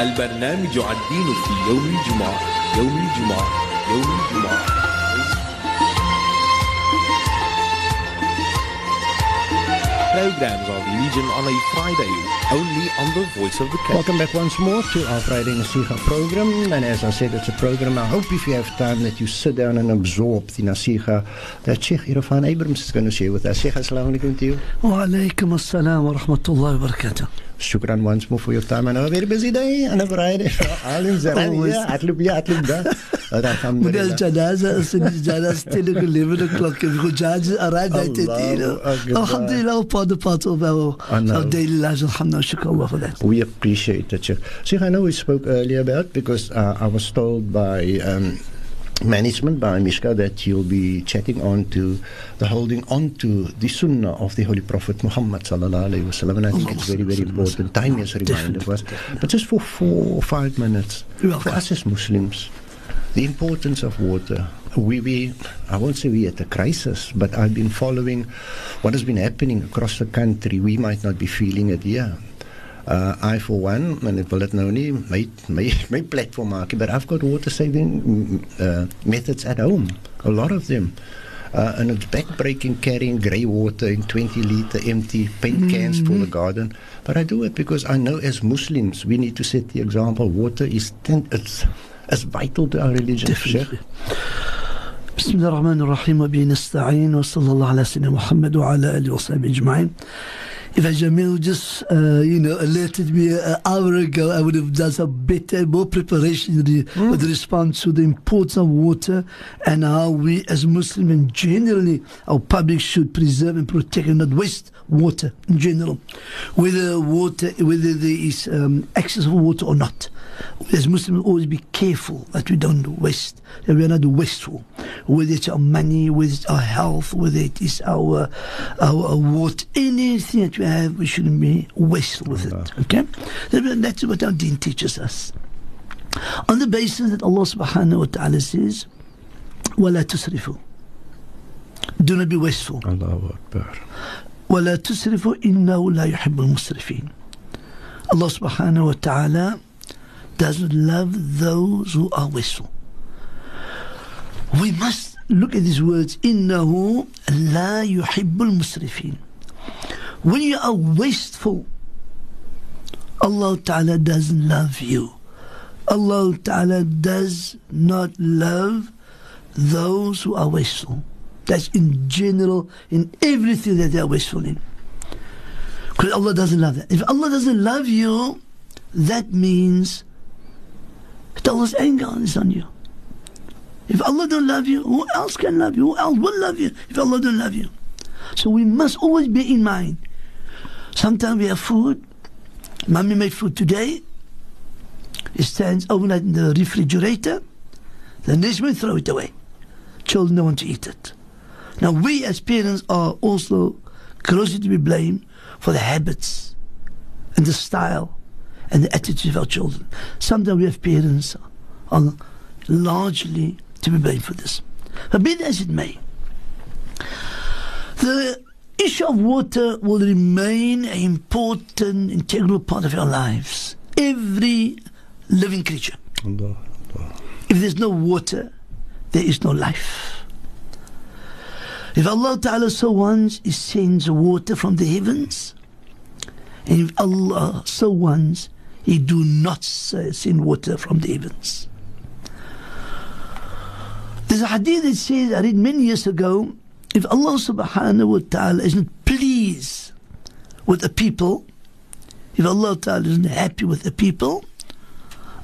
البرنامج الدين في يوم الجمعة يوم الجمعة يوم الجمعة Programs of religion on a Friday, only on the Voice of the Catholic. Welcome back once more to our Friday Nasiha program. And as I said, it's a program. I hope if you have time that you sit down and absorb the Nasiha that Sheikh Irfan Abrams is going to share with us. Sheikh, Assalamu alaikum to you. وعليكم السلام ورحمة الله وبركاته. Shukran once more for your time. I know a very busy day on a Friday. All in Zara. Always. Yeah, أطلب يا أطلب ده. But من Alhamdulillah. الجنازة أصل الجنازة till 11 o'clock because judge arrived at it, you know. Allahu Akbar. Alhamdulillah, part of part of our, I know. our daily lives. Alhamdulillah, shukr Allah for that. We appreciate it, Sheikh. Sheikh, I know we spoke earlier about because uh, I was told by um, management, by Mishka, that you'll be chatting on to the holding on to the Sunnah of the Holy Prophet Muhammad sallallahu alaihi wasallam, and I think it's very, very important. Time has reminded us, but just for four or five minutes, for us as Muslims, the importance of water. We, we, I won't say we're at a crisis, but I've been following what has been happening across the country. We might not be feeling it here. Uh, I, for one, en ek wil dit nou nie my my my platform maak, nie, but I've got water saving mm, uh, methods at home. A lot of them. Uh, and it's backbreaking carrying grey water in 20 litre empty paint cans for the garden. But I do it because I know as Muslims we need to set the example. Water is ten, it's, it's vital to our religion. Definitely. بسم الله الرحمن الرحيم وبه نستعين وصلى الله على سيدنا محمد وعلى آله وصحبه أجمعين if Jamil just, uh, you know, alerted me an hour ago, I would have done some better, more preparation re- with response to the importance of water and how we as Muslims and generally our public should preserve and protect and not waste water in general, whether water, whether there is um, access of water or not. As Muslims, always be careful that we don't waste, that we are not wasteful. Whether it's our money, whether it's our health, whether it is our our, our water, anything that we have, we shouldn't be wasteful with it. Okay, that's what our Deen teaches us. On the basis that Allah Subhanahu wa Taala says, "Wala tusrifu." Do not be wasteful. Allahu Akbar. ولا تسرفوا إنه لا يحب المسرفين Allah subhanahu wa ta'ala does not love those who are wasteful. We must look at these words إنه لا يحب المسرفين When you are wasteful Allah ta'ala doesn't love you Allah ta'ala does not love those who are wasteful that's in general, in everything that they are wasteful in. Because Allah doesn't love that. If Allah doesn't love you, that means that Allah's anger is on you. If Allah don't love you, who else can love you? Who else will love you if Allah don't love you? So we must always be in mind. Sometimes we have food. Mommy made food today. It stands overnight in the refrigerator. The next minute throw it away. Children don't want to eat it. Now, we as parents are also closely to be blamed for the habits and the style and the attitude of our children. Sometimes we have parents are largely to be blamed for this. But be that as it may, the issue of water will remain an important, integral part of our lives. Every living creature. Allah. Allah. If there's no water, there is no life. If Allah Ta'ala so wants, He sends water from the heavens. And if Allah so wants, He do not send water from the heavens. There's a hadith that says, I read many years ago, if Allah subhanahu wa ta'ala is not pleased with the people, if Allah Ta'ala isn't happy with the people,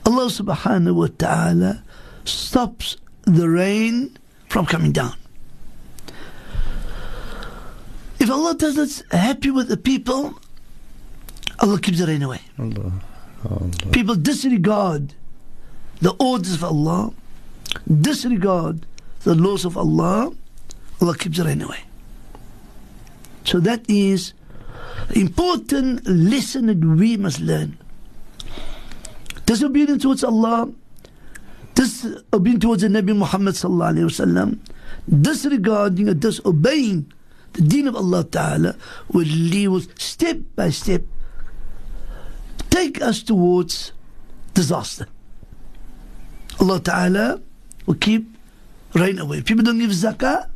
Allah subhanahu wa ta'ala stops the rain from coming down. If Allah does not happy with the people, Allah keeps the rain away. Allah. Allah. People disregard the orders of Allah, disregard the laws of Allah, Allah keeps the rain away. So that is important lesson that we must learn. Disobedience towards Allah, disobedience towards the Nabi Muhammad sallallahu alaihi wasallam, disregarding or disobeying the deen of Allah Ta'ala will lead us step by step take us towards disaster. Allah Ta'ala will keep rain away. People don't give zakah,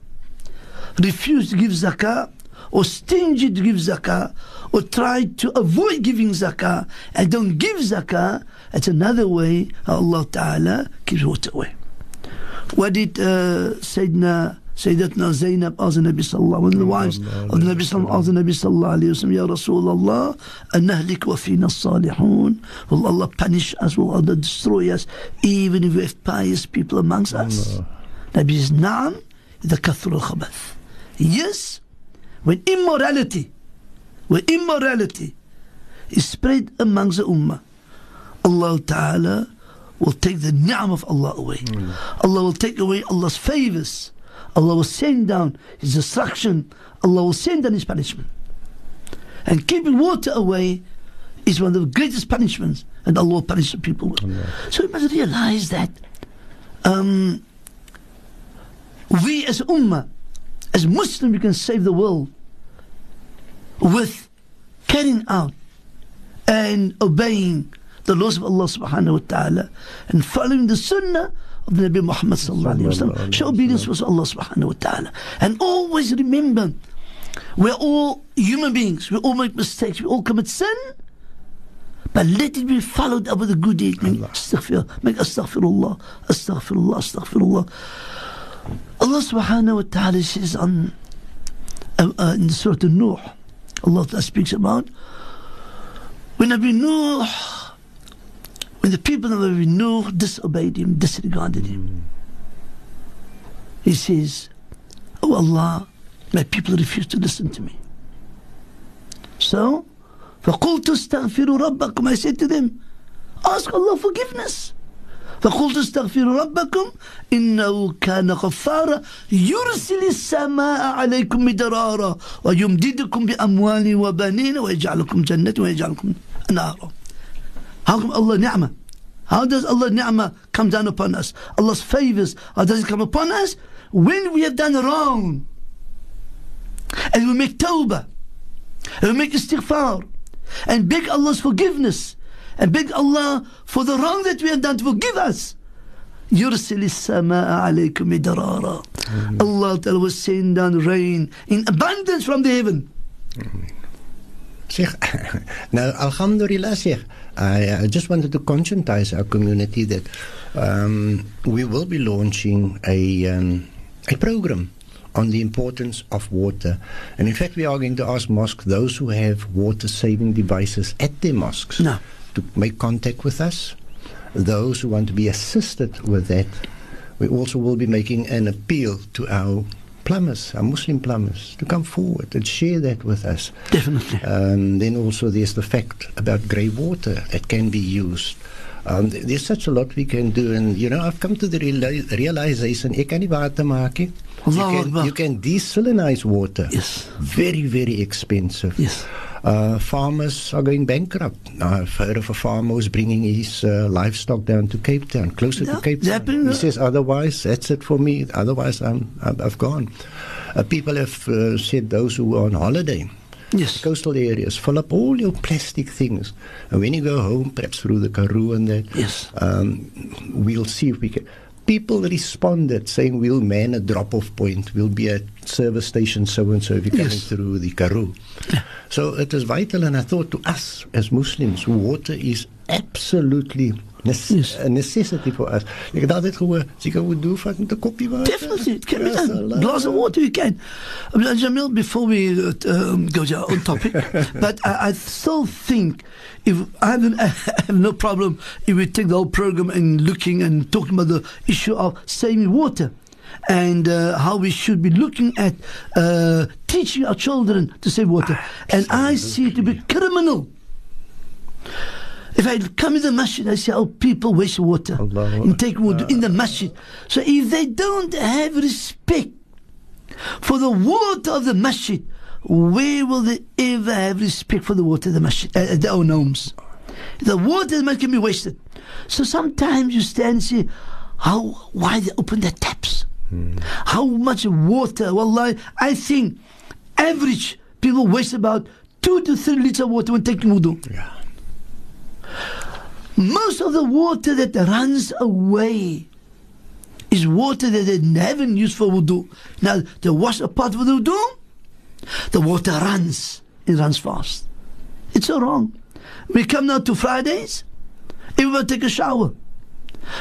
refuse to give zakah, or stingy to give zakah, or try to avoid giving zakah and don't give zakah, That's another way Allah Ta'ala keeps water away. What did uh, Sayyidina سيدتنا زينب asked the Nabi sallallahu one of the wives of the Nabi sallallahu the Nabi sallallahu alayhi wasallam, Ya Rasulullah, أنهلك وفينا الصالحون Will Allah punish us? Will Allah destroy us even if we have pious people amongst us? Nabi says, نعم إذا كثر الخبث Yes, when immorality, when immorality is spread amongst the ummah, Allah Ta'ala will take the ni'am of Allah away. Allah will take away Allah's favors. Allah will send down His destruction. Allah will send down His punishment. And keeping water away is one of the greatest punishments, and Allah will punish the people with. So we must realize that um, we as Ummah, as Muslims, we can save the world with carrying out and obeying the laws of Allah subhanahu wa ta'ala and following the sunnah of the Nabi Muhammad sallallahu alayhi wa sallam. Show obedience to Allah subhanahu wa ta'ala. And always remember, we're all human beings. We all make mistakes. We all commit sin. But let it be followed up with a good deed. Astaghfir, make astaghfirullah, astaghfirullah, astaghfirullah. Allah subhanahu wa ta'ala says on, uh, uh, in Surah An-Nuh, Allah speaks about when Nabi Nuh when the people of Nabi Nuh disobeyed him, disregarded him. He says, Oh Allah, my people refuse to listen to me. So, فَقُلْتُ اسْتَغْفِرُوا رَبَّكُمْ I said to them, ask Allah forgiveness. فقلت استغفروا ربكم إنه كان غفارا يرسل السماء عليكم مدرارا ويمددكم بأموال وبنين ويجعلكم جنة ويجعلكم نارا How come Allah ni'mah? How does Allah ni'mah come down upon us? Allah's favors, how does it come upon us? When we have done wrong. And we make tawbah. And we make istighfar. And beg Allah's forgiveness. And beg Allah for the wrong that we have done to forgive us. يرسل السماء عليكم مدرارا Allah Ta'ala will send down rain in abundance from the heaven. Sheikh, now, Alhamdulillah, Sheikh, I, I just wanted to conscientize our community that um, we will be launching a, um, a program on the importance of water. And in fact, we are going to ask mosques, those who have water saving devices at their mosques, No. to make contact with us. Those who want to be assisted with that, we also will be making an appeal to our plumbers, our Muslim plumbers, to come forward and share that with us. Definitely. Um, then also there's the fact about grey water that can be used. Um, there's such a lot we can do, and you know I've come to the reali- realization ek kan water maak. You can, you can desalinize water. Yes. Very very expensive. Yes. Uh, farmers are going bankrupt. I've heard of a farmer who's bringing his uh, livestock down to Cape Town, closer to Cape Town. He uh, says, otherwise, that's it for me. Otherwise, I'm, I'm, I've gone. Uh, people have uh, said those who are on holiday, Yes. coastal areas, fill up all your plastic things. And when you go home, perhaps through the Karoo and that, Yes. um, we'll see if we can. People responded saying we'll man a drop-off point. We'll be at service station so and so if you're coming Yes. through the Karoo. So it is vital, and I thought to us as Muslims, water is absolutely nece- Yes. a necessity for us. Altyd gehoor, as ek moet doen vat met 'n koppie water. Definitely, it can be done. Glass of water, you can. I mean, Jamil, before we uh, um, go to our own topic, but I, I still think if I, I have no problem if we take the whole program and looking and talking about the issue of saving water and uh, how we should be looking at uh, teaching our children to save water. And I see it to be criminal. If I come in the masjid, I see how people waste water Allahu and take water in the masjid. So if they don't have respect for the water of the masjid, where will they ever have respect for the water of the masjid, uh, their own homes? The water of the masjid can be wasted. So sometimes you stand and see how why they open their taps, how much water. Wallahi, I think average people waste about two to three liters of water when taking wudu. Yeah. Most of the water that runs away is water that they haven't used for wudu. Now, to wash a pot with wudu, the water runs. It runs fast. It's so wrong. We come now to Fridays, everyone take a shower.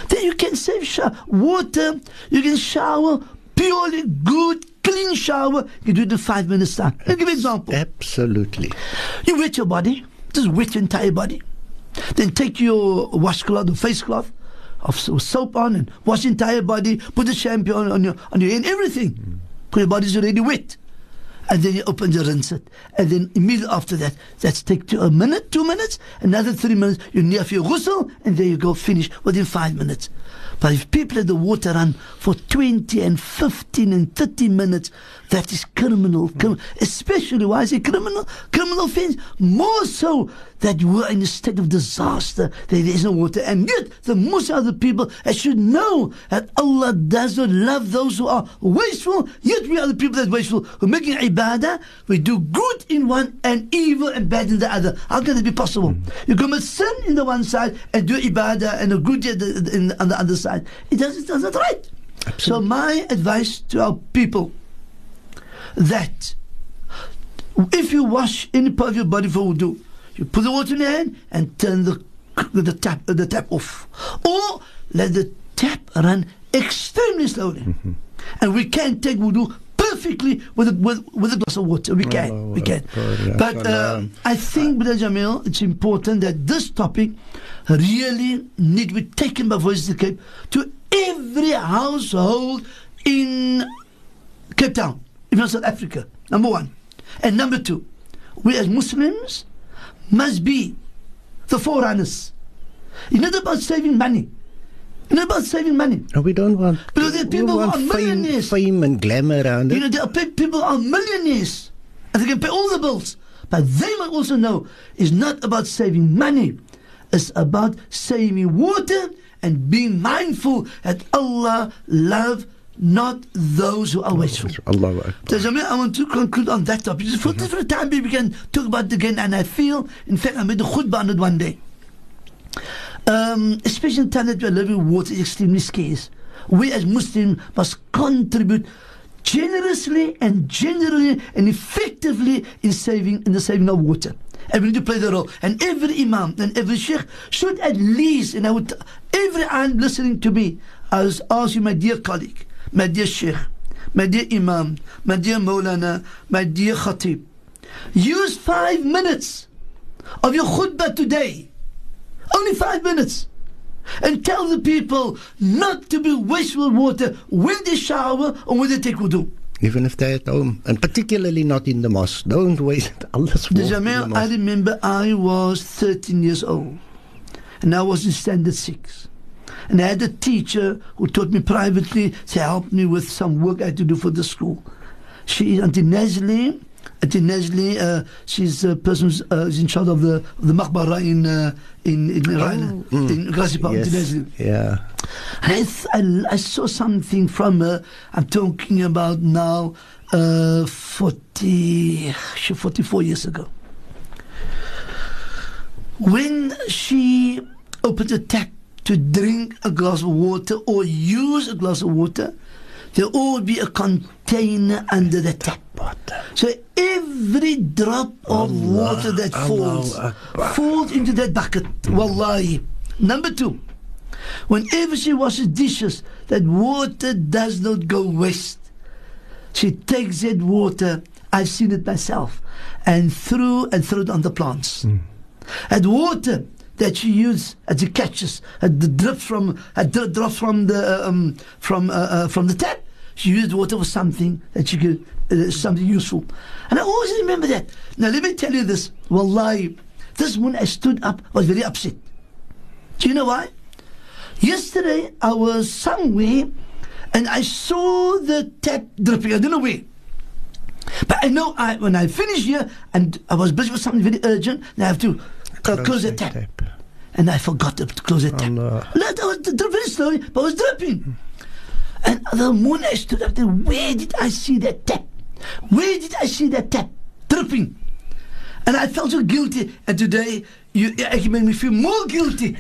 Then you can save shower. water. You can shower purely good, clean shower. You do it in five minutes time. I'll give you an example. Absolutely. You wet your body, just wet your entire body. Then take your washcloth or face cloth of soap on and wash entire body. Put the shampoo on, on your on your hand, everything. Mm. Because your body's already wet. And then you open the rinse it. And then immediately after that, that's take two, a minute, two minutes, another three minutes, you near your ghusl, and there you go, finish within five minutes. But if people let the water run for 20 and 15 and 30 minutes, that is criminal. Crim- especially, why is it criminal? Criminal offense. More so that you are in a state of disaster, there is no water. And yet, the most other people that should know that Allah does not love those who are wasteful, yet we are the people that are wasteful. We're making ibadah, we do good in one and evil and bad in the other. How can it be possible? You commit sin in the one side and do ibadah and a good deed in, on the other side. It doesn't, it doesn't right. So my advice to our people that if you wash any part of your body for wudu, you put the water in your hand and turn the the tap the tap off, or let the tap run extremely slowly, and we can take wudu perfectly with a, with, with a glass of water. We can, Allahu we can. But uh. I think, Brother Jamil, it's important that this topic really need to be taken by Voices of Cape to every household in Cape Town, even South Africa. Number one. And number two, we as Muslims must be the forerunners. It's not about saving money. It's not about saving money. No, we don't want. Because there are people who are millionaires. fame and glamour around You know, there are pe- people are millionaires and they can pay all the bills. But they must also know it's not about saving money. It's about saving water and being mindful that Allah love not those who are wasteful. Allahu Akbar. So, I want to conclude on that topic. For Mm-hmm. different time we can talk about it again. And I feel, in fact, I made a khutbah on it one day. Um, especially in time that we are living, water is extremely scarce. We as Muslims must contribute generously and generally and effectively in saving in the saving of water. And we need to play the role. And every imam and every sheikh should at least, and I would, every one listening to me, I was asking my dear colleague, my dear sheikh, my dear imam, my dear maulana, my dear khatib, use five minutes of your khutbah today only five minutes. And tell the people not to be wasteful water when they shower or when they take wudu. Even if they're at home, and particularly not in the mosque. Don't waste Allah's The water in the Jamil, I remember I was 13 years old and I was in standard six. And I had a teacher who taught me privately to help me with some work I had to do for the school. She is Auntie Nesli. Auntie Nesli, uh, she's a person who's uh, is in charge of the, of the Maqbara in, uh, in, in Rhine, in Grassy Park, Auntie Yes. Nesli. Yeah. And I, th- I, I saw something from her. I'm talking about now uh, 40, 44 years ago. When she opened the tap to drink a glass of water or use a glass of water, there will be a container under the tap. Water. So every drop of Allah, water that falls falls into that bucket. Wallahi. Number two, whenever she washes dishes, that water does not go waste. She takes that water, I've seen it myself, and threw and threw it on the plants. Hmm. And water that she used as it catches, at the drip from, at the drop from the um, from uh, uh, from the tap. She used water for something that she could uh, something useful, and I always remember that. Now let me tell you this, wallahi, this when I stood up, I was very upset. Do you know why? Yesterday I was somewhere, and I saw the tap dripping. I don't know where. But I know I, when I finish here, and I was busy with something very urgent, and I have to close, close the tap. And I forgot to close the tap. Allah. No, that was dripping very slowly, but it was dripping. And the morning I stood up there, where did I see that tap? Where did I see that tap dripping? And I felt so guilty. And today, you actually made me feel more guilty.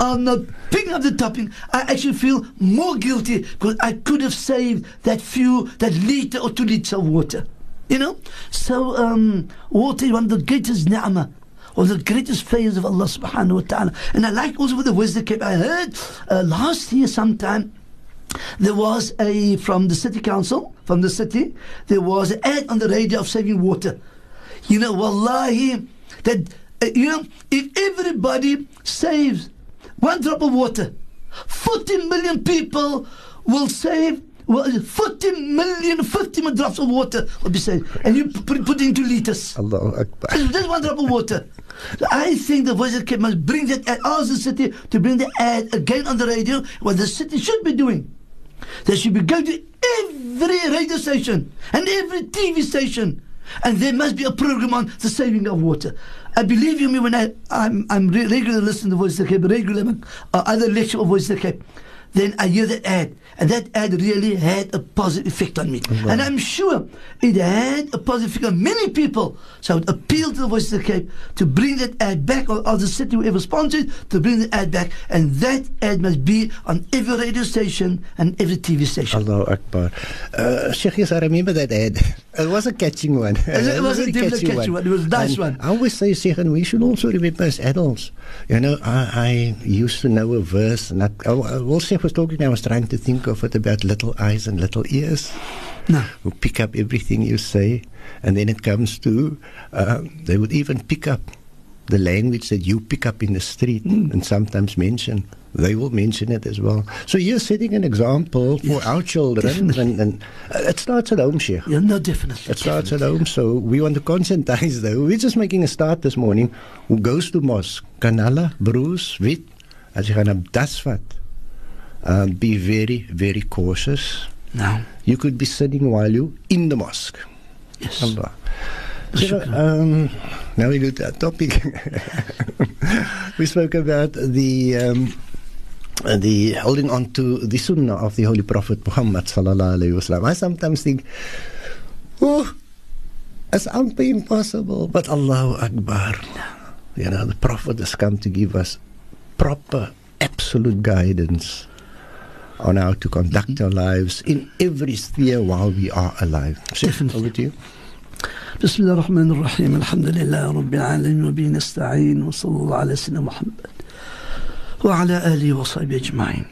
I'm not picking up the topic. I actually feel more guilty because I could have saved that few, that liter or two liters of water. You know? So, um, water is one of the greatest ni'mah or the greatest favors of Allah subhanahu wa ta'ala. And I like also with the wisdom. I heard uh, last year sometime there was a from the city council from the city there was an ad on the radio of saving water you know wallahi that uh, you know if everybody saves one drop of water 40 million people will save 40 million, 50 million drops of water will be saved. And you put, put it into liters. Allahu Akbar. Just one drop of water. I think the voice of Cape must bring that ad, ask the city to bring the ad again on the radio, what the city should be doing. They should be going to every radio station and every TV station. And there must be a program on the saving of water. I believe you me when I, I'm, I'm re- regularly listening to Voice of the Cape, regularly uh, other lecture of Voice of the Cape. Then I hear that ad, and that ad really had a positive effect on me. And I'm sure it had a positive effect on many people. So I would appeal to the Voice of the Cape to bring that ad back, or, or the city, whoever sponsored, to bring the ad back. And that ad must be on every radio station and every TV station. Allahu Akbar. Uh, Sheikh, yes, I remember that ad. It was a catching one. It was a very definitely catchy one. It was a nice And one. I always say, Sheikh, and we should also remember as adults. You know, I, I used to know a verse, and I, I, while Sheikh was talking, I was trying to think of it about little eyes and little ears No. who pick up everything you say. And then it comes to, um, they would even pick up the language that you pick up in the street and sometimes mention. They will mention it as well. So you're setting an example for Yes, our children. And, and uh, it starts at home, Sheikh. Yeah, no, definitely. It starts at home. So we want to conscientize, though. We're just making a start this morning. Who goes to mosque? Kanala, Bruce, Wit. As jy gaan op das vat, um, be very, very cautious. No. You could be sitting while you in the mosque. Yes. Allah. So, um, now we go to our topic. we spoke about the um, the holding on to the sunnah of the Holy Prophet Muhammad sallallahu alaihi wasallam. I sometimes think, oh, it's amper impossible, but Allahu Akbar. You know, the Prophet has come to give us proper, absolute guidance on how to conduct our lives in every sphere while we are alive. Sheikh, Definitely. over to you. بسم الله الرحمن الرحيم الحمد لله رب العالمين وبه نستعين وصلى الله على سيدنا محمد وعلى آله وصحبه أجمعين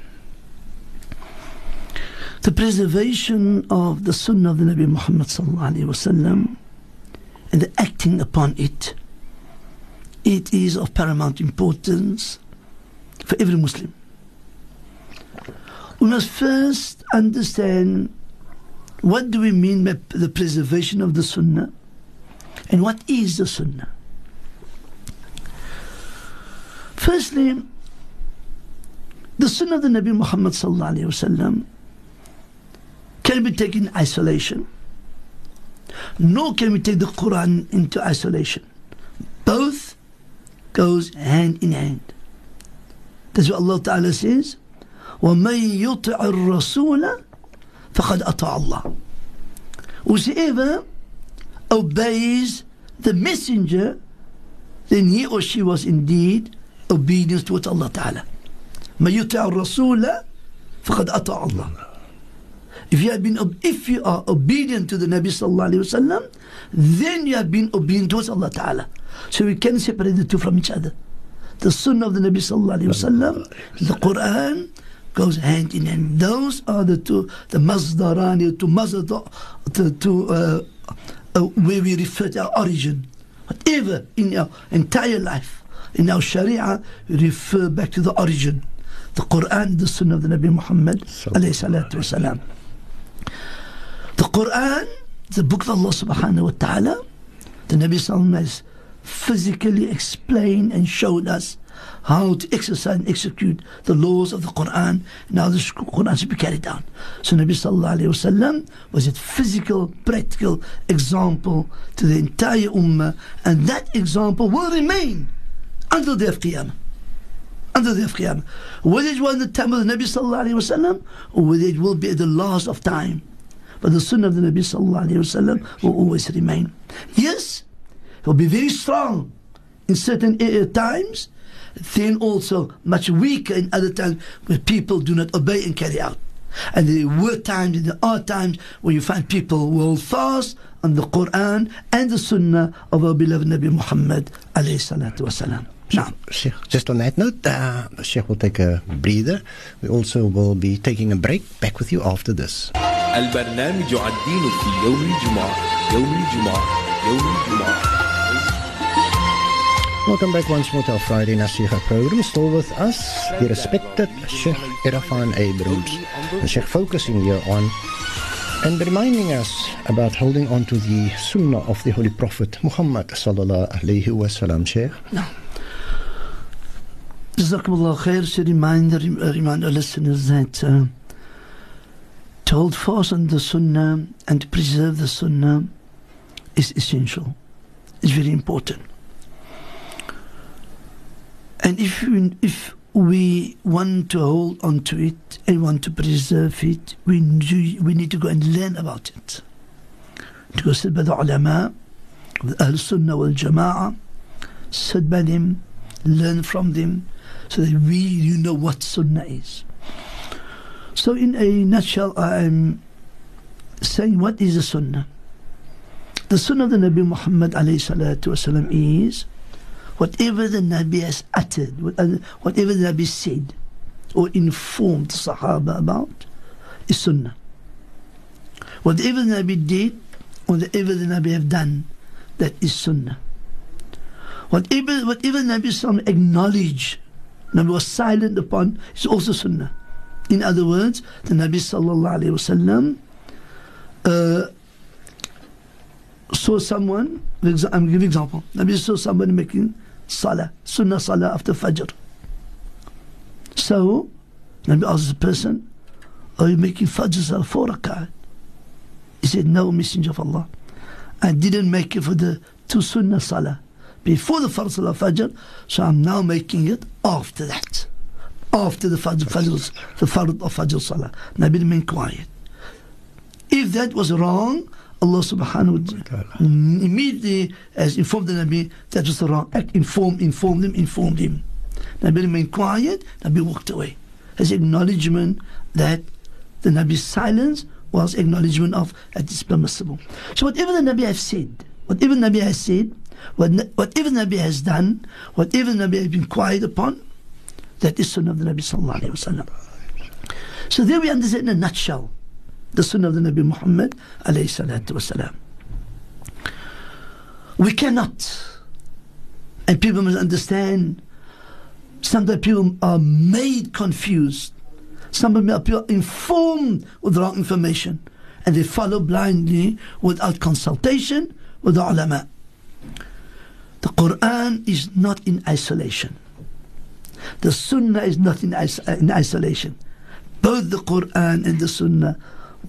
The preservation of the Sunnah of the Nabi Muhammad صلى الله عليه وسلم and the acting upon it it is of paramount importance for every Muslim. We must first understand what do we mean by the preservation of the Sunnah and what is the Sunnah. Firstly, the Sunnah of the Nabi Muhammad sallallahu alaihi wasallam can be taken in isolation, nor can we take the Quran into isolation. Both goes hand in hand. That's what Allah Ta'ala says. وَمَن يُطِعِ الرَّسُولَ فَقَدْ أَطَاعَ اللَّهِ Whosoever obeys the messenger, then he or she was indeed obedience towards Allah Ta'ala. مَن يُطِعِ الرَّسُولَ فَقَدْ أَطَاعَ اللَّهِ If you have been, if you are obedient to the Nabi sallallahu alaihi wasallam, then you have been obedient towards Allah Taala. So we can separate the two from each other. The Sunnah of the Nabi sallallahu alaihi wasallam, the Quran goes hand in hand. Those are the two, the Mazdarani to Mazdar, to, to uh, uh, where we refer to our origin. Whatever in our entire life, in our Sharia, we refer back to the origin. The Quran, the Sunnah of the Nabi Muhammad alayhi salatu wasalam. The Quran, the book of Allah subhanahu wa ta'ala, the Nabi Sallallahu has physically explained and showed us how to exercise and execute the laws of the Quran and how the Quran should be carried out. So Nabi Sallallahu Wasallam was a physical, practical example to the entire Ummah and that example will remain until the day of Qiyamah. Until the day of. Whether it was the time of the Nabi Sallallahu Alaihi Wasallam or whether it will be at the last of time. But the Sunnah of the Nabi Sallallahu Alaihi Wasallam will always remain. Yes, it will be very strong in certain times, then also much weaker in other times where people do not obey and carry out. And there were times, and there are times where you find people hold fast on the Quran and the Sunnah of our beloved Nabi Muhammad alayhi salatu wasalam. So. Sheikh, just on that note, uh, Sheikh will take a breather. We also will be taking a break. Back with you after this. Welcome back once more to our Friday Nasiha program. Still with us, the respected Sheikh Irfaan Abrahams. The Sheikh focusing here on and reminding us about holding on to the Sunnah of the Holy Prophet Muhammad sallallahu alaihi wasallam, Sheikh. No. Jazakumullah khair. Reminder, uh, remind our listeners that uh, to hold fast on the Sunnah and to preserve the Sunnah is essential. It's very important. And if we, if we want to hold on to it and want to preserve it, we, do, we need to go and learn about it. To go sit by the ulama, with Ahl Sunnah wal Jama'ah, sit by them, learn from them, so that we you know what Sunnah is. So, in a nutshell, I'm saying what is the Sunnah? The Sunnah of the Nabi Muhammad wasalam is whatever the Nabi has uttered, uh, whatever the Nabi said or informed the Sahaba about is Sunnah. Whatever the Nabi did, or whatever the Nabi have done, that is Sunnah. Whatever, whatever the Nabi acknowledged, Nabi was silent upon, is also Sunnah. In other words, the Nabi sallallahu alayhi wasallam uh, saw someone, I'm giving example, Nabi saw somebody making salah, sunnah salah after Fajr. So, Nabi asked the person, Are you making Fajr salah for rak'at? He said, No, Messenger of Allah. I didn't make it for the two sunnah salah before the Fajr salah Fajr, so I'm now making it after that. After the Fajr, Fajr the Fard of Fajr salah. Nabi remained quiet. If that was wrong, Allah subhanahu wa ta'ala immediately as informed the Nabi that was the wrong act, informed, informed him, informed him. Nabi remained quiet, Nabi walked away. As acknowledgement that the Nabi's silence was acknowledgement of that is permissible. So whatever the Nabi has said, whatever the Nabi has said, whatever the Nabi has done, whatever Nabi has been quiet upon, that is Sunnah of the Nabi sallallahu alayhi Wasallam. So there we understand in a nutshell the Sunnah of the Nabi Muhammad alayhi salatu wasalam. We cannot, and people must understand, sometimes people are made confused. Sometimes people are informed with wrong information and they follow blindly without consultation with the ulama. The Quran is not in isolation. The Sunnah is not in, is- in isolation. Both the Quran and the Sunnah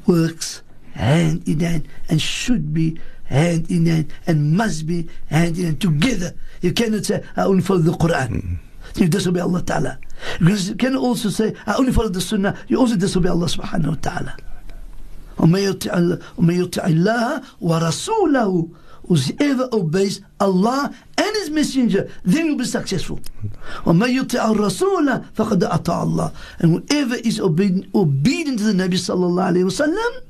works hand in hand and should be hand in hand and must be hand in hand together. You cannot say, I only follow the Quran. You disobey Allah Ta'ala. Because you can also say, I only follow the Sunnah. You also disobey Allah Subhanahu wa Ta'ala. ومن يطع الله ومن يطع الله ورسوله whoever obeys Allah and His Messenger, then will be successful. وَمَن يُطِعَ الرَّسُولَ فَقَدْ أَطَاعَ اللَّهِ And whoever is obedient, obedient to the Nabi sallallahu alayhi wa sallam,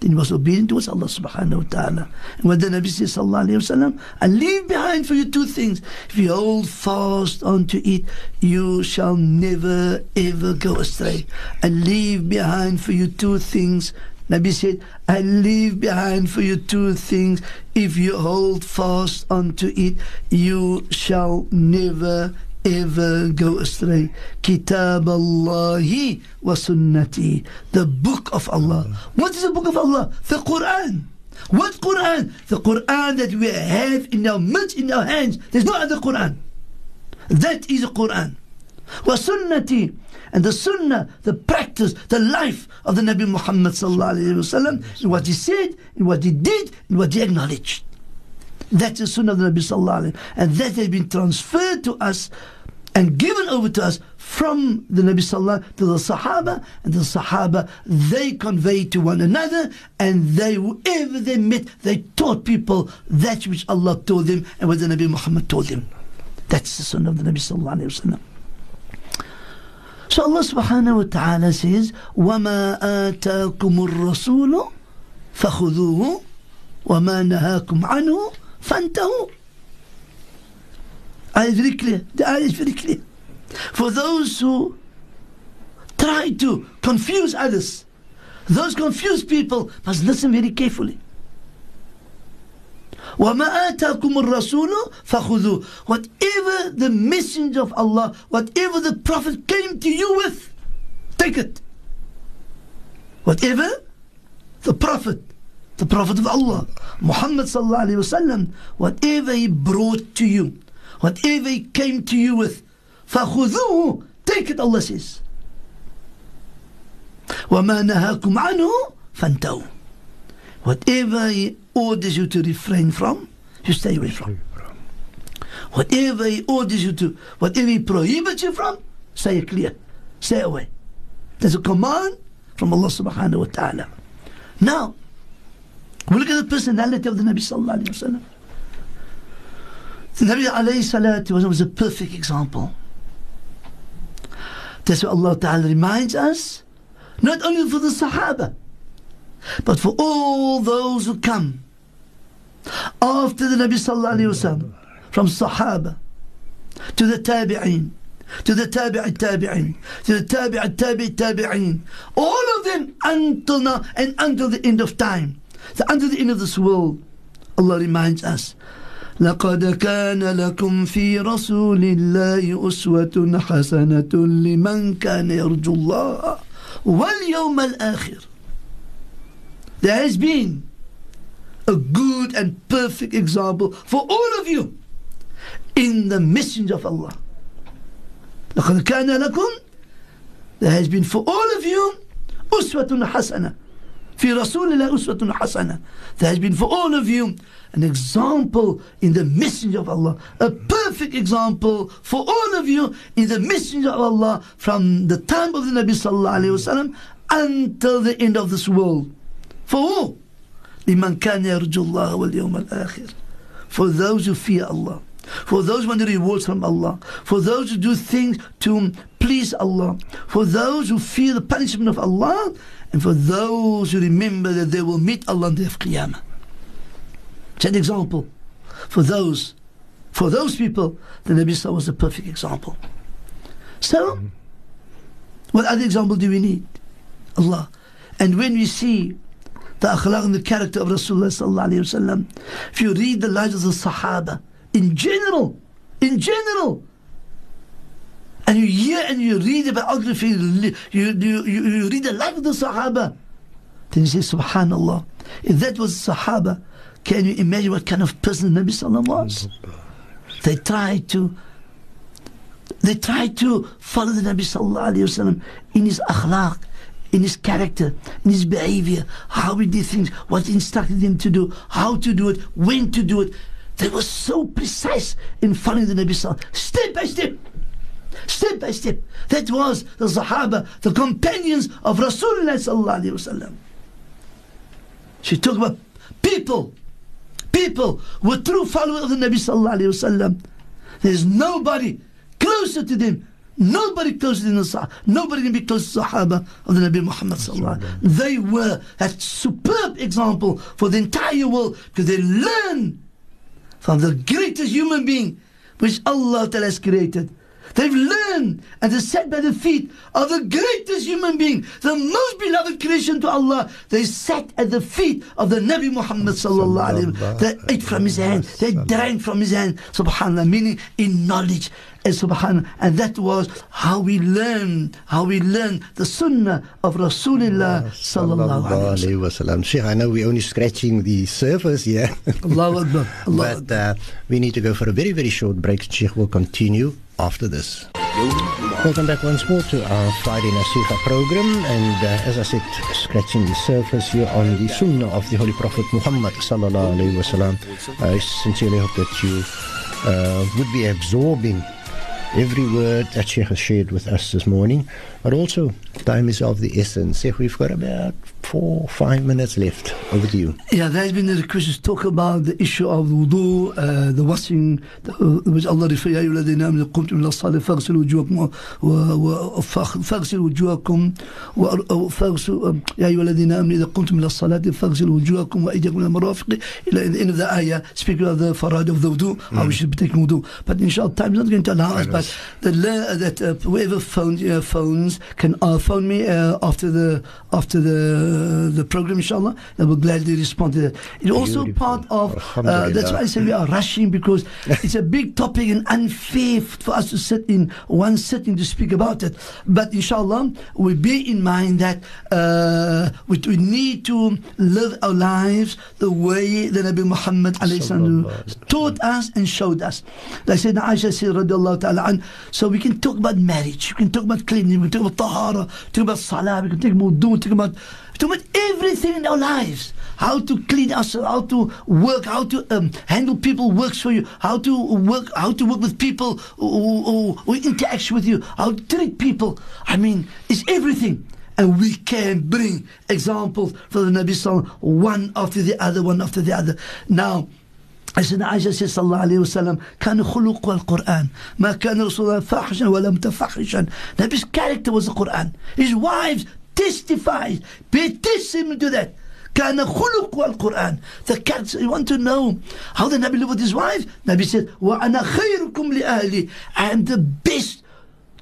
then he was obedient towards Allah subhanahu wa ta'ala. And what the Nabi says sallallahu alayhi wa sallam, I leave behind for you two things. If you hold fast onto it, you shall never ever go astray. I leave behind for you two things. Nabi said, I leave behind for you two things. If you hold fast onto it, you shall never ever go astray. Kitab Allahi wa sunnati. The book of Allah. What is the book of Allah? The Quran. What Quran? The Quran that we have in our midst, in our hands. There's no other Quran. That is the Quran. Wa sunnati. And the sunnah, the practice, the life of the Nabi Muhammad sallallahu alayhi wa sallam, in what he said, in what he did, in what he acknowledged. That's the sunnah of the Nabi sallallahu And that has been transferred to us and given over to us from the Nabi sallallahu to the Sahaba, and the Sahaba they conveyed to one another, and they whoever they met, they taught people that which Allah told them and what the Nabi Muhammad told them. That's the sunnah of the Nabi sallallahu alayhi wa So Allah subhanahu wa ta'ala says, وَمَا آتَاكُمُ الرَّسُولُ فَخُذُوهُ وَمَا نَهَاكُمْ عَنْهُ فَانْتَهُوا is very clear. The ayah is very clear. For those who try to confuse others, those confused people must listen very carefully. وَمَا آتَاكُمُ الرَّسُولُ فَخُذُوهُ Whatever the messenger of Allah, whatever the Prophet came to you with, take it. Whatever the Prophet, the Prophet of Allah, Muhammad sallallahu alayhi wasallam, whatever he brought to you, whatever he came to you with, فَخُذُوهُ Take it, Allah says. وَمَا نَهَاكُمْ عَنْهُ فَانْتَهُوا Whatever he orders you to refrain from, you stay away from. Whatever he orders you to, whatever he prohibits you from, stay clear. Stay away. There's a command from Allah subhanahu wa ta'ala. Now, we look at the personality of the Nabi sallallahu alayhi wa sallam. The Nabi alayhi salatu was a perfect example. That's what Allah Ta'ala reminds us, not only for the Sahaba, but for all those who come after the Nabi Sallallahu Alaihi Wasallam, from Sahaba to the Tabi'een, to the Tabi'i Tabi'een, to the Tabi'i Tabi'i Tabi'een, all of them until now and until the end of time, so until the end of this world, Allah reminds us, لقد كان لكم في رسول الله أسوة حسنة لمن كان يرجو الله واليوم الآخر There has been a good and perfect example for all of you in the messenger of Allah. لقد كان لكم There has been for all of you أسوة حسنة في رسول الله أسوة حسنة There has been for all of you an example in the messenger of Allah a perfect example for all of you in the messenger of Allah from the time of the Nabi sallallahu alayhi wasallam until the end of this world for who? لمن كان يرجو الله واليوم الآخر for those who fear Allah for those who want the rewards from Allah for those who do things to please Allah for those who fear the punishment of Allah and for those who remember that they will meet Allah on the day of Qiyamah it's an example for those for those people the Nabi Sallallahu was a perfect example so what other example do we need Allah and when we see the akhlaq and the character of Rasulullah sallallahu wasallam. If you read the lives of the Sahaba in general, in general, and you hear and you read the biography, you, you, you, you read the life of the Sahaba, then you say, Subhanallah, if that was Sahaba, can you imagine what kind of person Nabi Sallallahu was? They tried to they tried to follow the Nabi Sallallahu Alaihi Wasallam in his akhlaq, in his character, in his behavior, how he did things, what instructed him to do, how to do it, when to do it. They were so precise in following the Nabi Sallallahu step by step. Step by step. That was the Sahaba, the companions of Rasulullah Sallallahu Alaihi Wasallam. She talked about people, people were true followers of the Nabi Sallallahu Alaihi Wasallam. There's nobody closer to them Nobody closer than the Sahaba. Nobody can be close to the Sahaba of the Nabi Muhammad They were a superb example for the entire world because they learned from the greatest human being which Allah has created. They've learned and they sat by the feet of the greatest human being, the most beloved creation to Allah. They sat at the feet of the Nabi Muhammad sallallahu alaihi wasallam. They ate from his hand. They drank from his hand. Subhanallah, meaning in knowledge. And subhanallah, and that was how we learn, how we learn the sunnah of Rasulullah sallallahu alaihi wasallam. Sheikh, I know we're only scratching the surface here. Allah Akbar. Allah but uh, we need to go for a very, very short break. Sheikh will continue after this. Welcome back once more to our Friday Nasiha program. And uh, as I said, scratching the surface here on the Sunnah of the Holy Prophet Muhammad. I sincerely hope that you uh, would be absorbing every word that Sheikh has shared with us this morning. But also, time is of the essence. We've got about four, five minutes left. Over to you. Yeah, there's been a request to talk about the issue of the wudu, uh, the washing, the, uh, which Allah referred, يا أيها الذين آمنوا قمتم إلى الصلاة فاغسلوا وجوهكم و- و- فاغ- فاغسلوا وجوهكم و- فاغسلوا يا أيها الذين آمنوا إذا قمتم إلى الصلاة فاغسلوا وجوهكم وأيديكم إلى المرافق إلى the end of the ayah, speaking of the farad of the wudu, how we should be taking wudu. But inshallah, time is not going to allow us, but the, le- that uh, whoever phone, uh, phones can uh, phone me uh, after the after the the program, inshallah. I will gladly respond to that. It's also Beautiful. part of, uh, that's why I say we are rushing because it's a big topic and unfair for us to sit in one sitting to speak about it. But inshallah, we bear in mind that uh, we, we need to live our lives the way the Nabi Muhammad taught us and showed us. Like said Aisha said, radiallahu ta'ala an, so we can talk about marriage, we can talk about cleaning, we can talk about tahara, talk about salah, we can talk about wudu, talk about, talk about everything in our lives. How to clean ourselves, how to work, how to um, handle people works for you, how to work, how to work with people who, who, who interact with you, how to treat people. I mean, it's everything. And we can bring examples for the Nabi Sallallahu one after the other, one after the other. Now, as in Aisha says صلى الله عليه وسلم كان خلق القرآن ما كان رسول الله فاحشا ولا متفحشا Nabi's character was the Quran his wives testifies, bear testimony to that. Kana khuluq wal Quran. The cats you want to know how the Nabi lived with his wife. Nabi said, Wa ana khayrukum li ahli. I am the best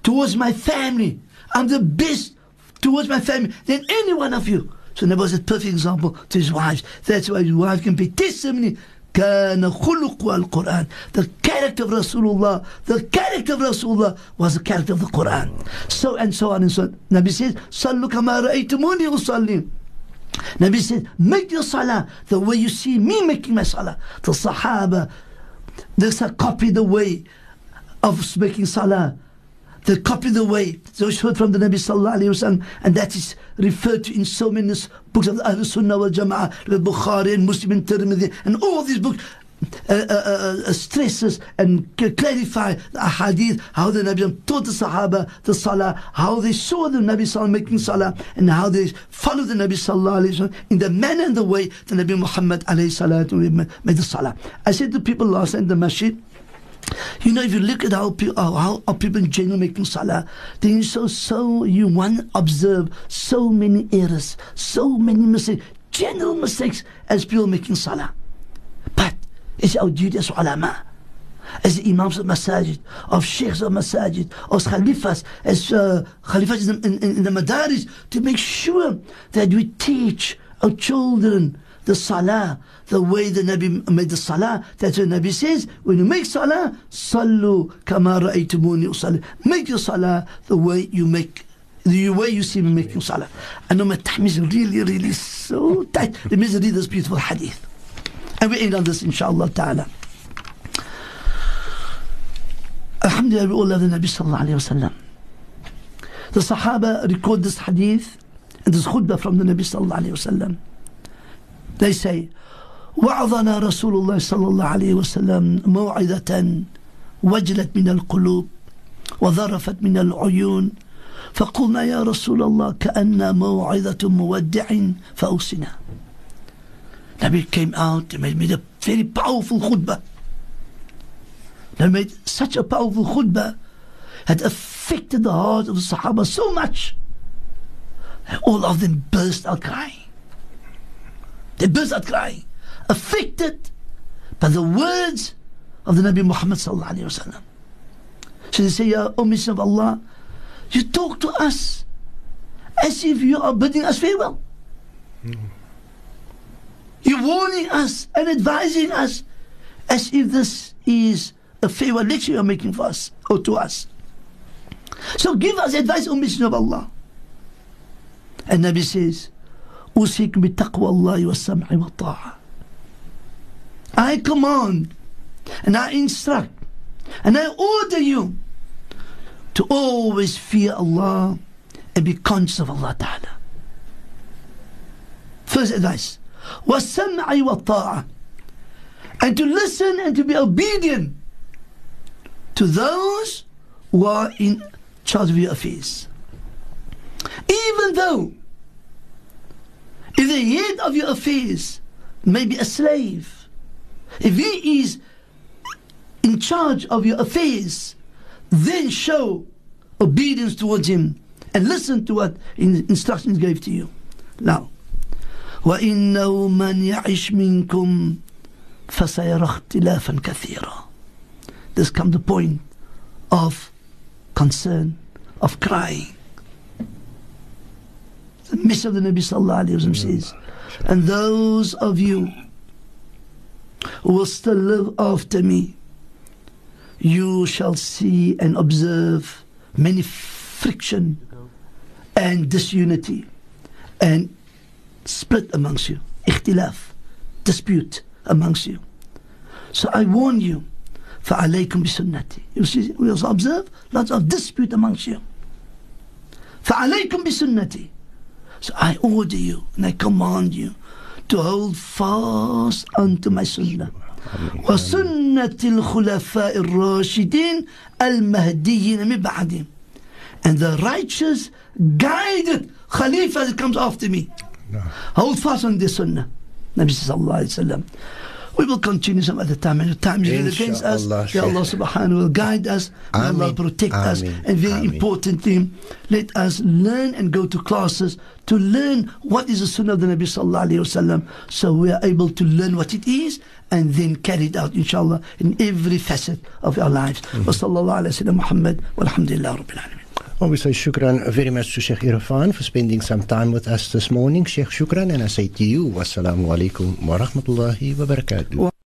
towards my family. I'm the best towards my family than any one of you. So Nabi was a perfect example to his wives. That's why his wife can be testimony كان خلق القرآن the character of Rasulullah the character of Rasulullah was the character of the Quran so and so on and so on Nabi says صلوا كما رأيتموني أصلي Nabi said make your salah the way you see me making my salah the Sahaba they copy the way of making salah they copy the way those heard from the Nabi sallallahu alayhi wasallam and that is referred to in so many books of the Ahl Sunnah wal Jama'ah the Bukhari and Muslim and Tirmidhi and all these books uh, uh, uh, uh, stresses and clarify the hadith how the Nabi taught the Sahaba the Salah how they saw the Nabi sallallahu making Salah and how they followed the Nabi sallallahu in the manner and the way the Nabi Muhammad alayhi made the Salah. I said to people last night in the masjid you know, if you look at how, how, how people in general making salah, then you so so you one observe so many errors, so many mistakes, general mistakes as people making salah. But it's our duty as ulama, as imams of masajid, of sheikhs of masajid, as khalifas, as uh, khalifas in, in, in the madaris, to make sure that we teach our children the salah, the way the Nabi made the salah. That's what Nabi says. When you make salah, sallu kama ra'aytumuni usalli. Make your salah the way you make the way you see me making salah. Know my time is really, really so tight. Let me read this beautiful hadith. And we end on this inshallah ta'ala. Alhamdulillah, we all love the Nabi sallallahu alayhi wa. The Sahaba record this hadith and this khutbah from the Nabi sallallahu alayhi wa They say, وعظنا رسول الله صلى الله عليه وسلم موعظة وجلت من القلوب وظرفت من العيون فقلنا يا رسول الله كأن موعظة مودع فأوصنا Nabi came out and made a very powerful khutbah. They made such a powerful khutbah had affected the heart of the Sahaba so much all of them burst out crying. They burst out crying, affected by the words of the Nabi Muhammad sallallahu alaihi wasallam. So they say, Ya O Messenger of Allah, you talk to us as if you are bidding us farewell. Mm-hmm. You're warning us and advising us as if this is a farewell lecture you're making for us or to us. So give us advice, O Messenger of Allah. And Nabi says, أوصيكم بتقوى الله والسمع والطاعة. I command and I instruct and I order you to always fear Allah and be conscious of Allah Ta'ala. First advice. والسمع والطاعة and to listen and to be obedient to those who are in charge of your affairs. Even though If the head of your affairs may be a slave, if he is in charge of your affairs, then show obedience towards him and listen to what in- instructions gave to you. Now, وإنه من يعش منكم فسيرى اختلافا كثيرا. This comes the point of concern, of crying. The message of the Nabi Sallallahu Alaihi Wasallam says, and those of you who will still live after me, you shall see and observe many friction and disunity and split amongst you, ikhtilaf, dispute amongst you. So I warn you, فَعَلَيْكُمْ بِسُنَّتِي You see, we also observe lots of dispute amongst you. فَعَلَيْكُمْ بِسُنَّتِي So I order you and I command you to hold fast unto my sunnah. وسنة الخلفاء الراشدين المهديين من بعدهم and the righteous guided Khalifa that comes after me. Hold fast on this sunnah. Nabi sallallahu alayhi wa sallam. We will continue some other time. And the time is against us. May Allah subhanahu will guide us. May Allah Ameen. protect us. And very Ameen. importantly, let us learn and go to classes to learn what is the sunnah of the Nabi sallallahu alayhi wa sallam. So we are able to learn what it is and then carry it out inshallah in every facet of our lives. Mm-hmm. Wa sallallahu alayhi wa sallam Muhammad walhamdulillah rabbil alamin. Well, we say shukran very much to Sheikh Irfaan for spending some time with us this morning. Sheikh, shukran. And I say to you, wassalamu alaikum wa rahmatullahi wa barakatuh.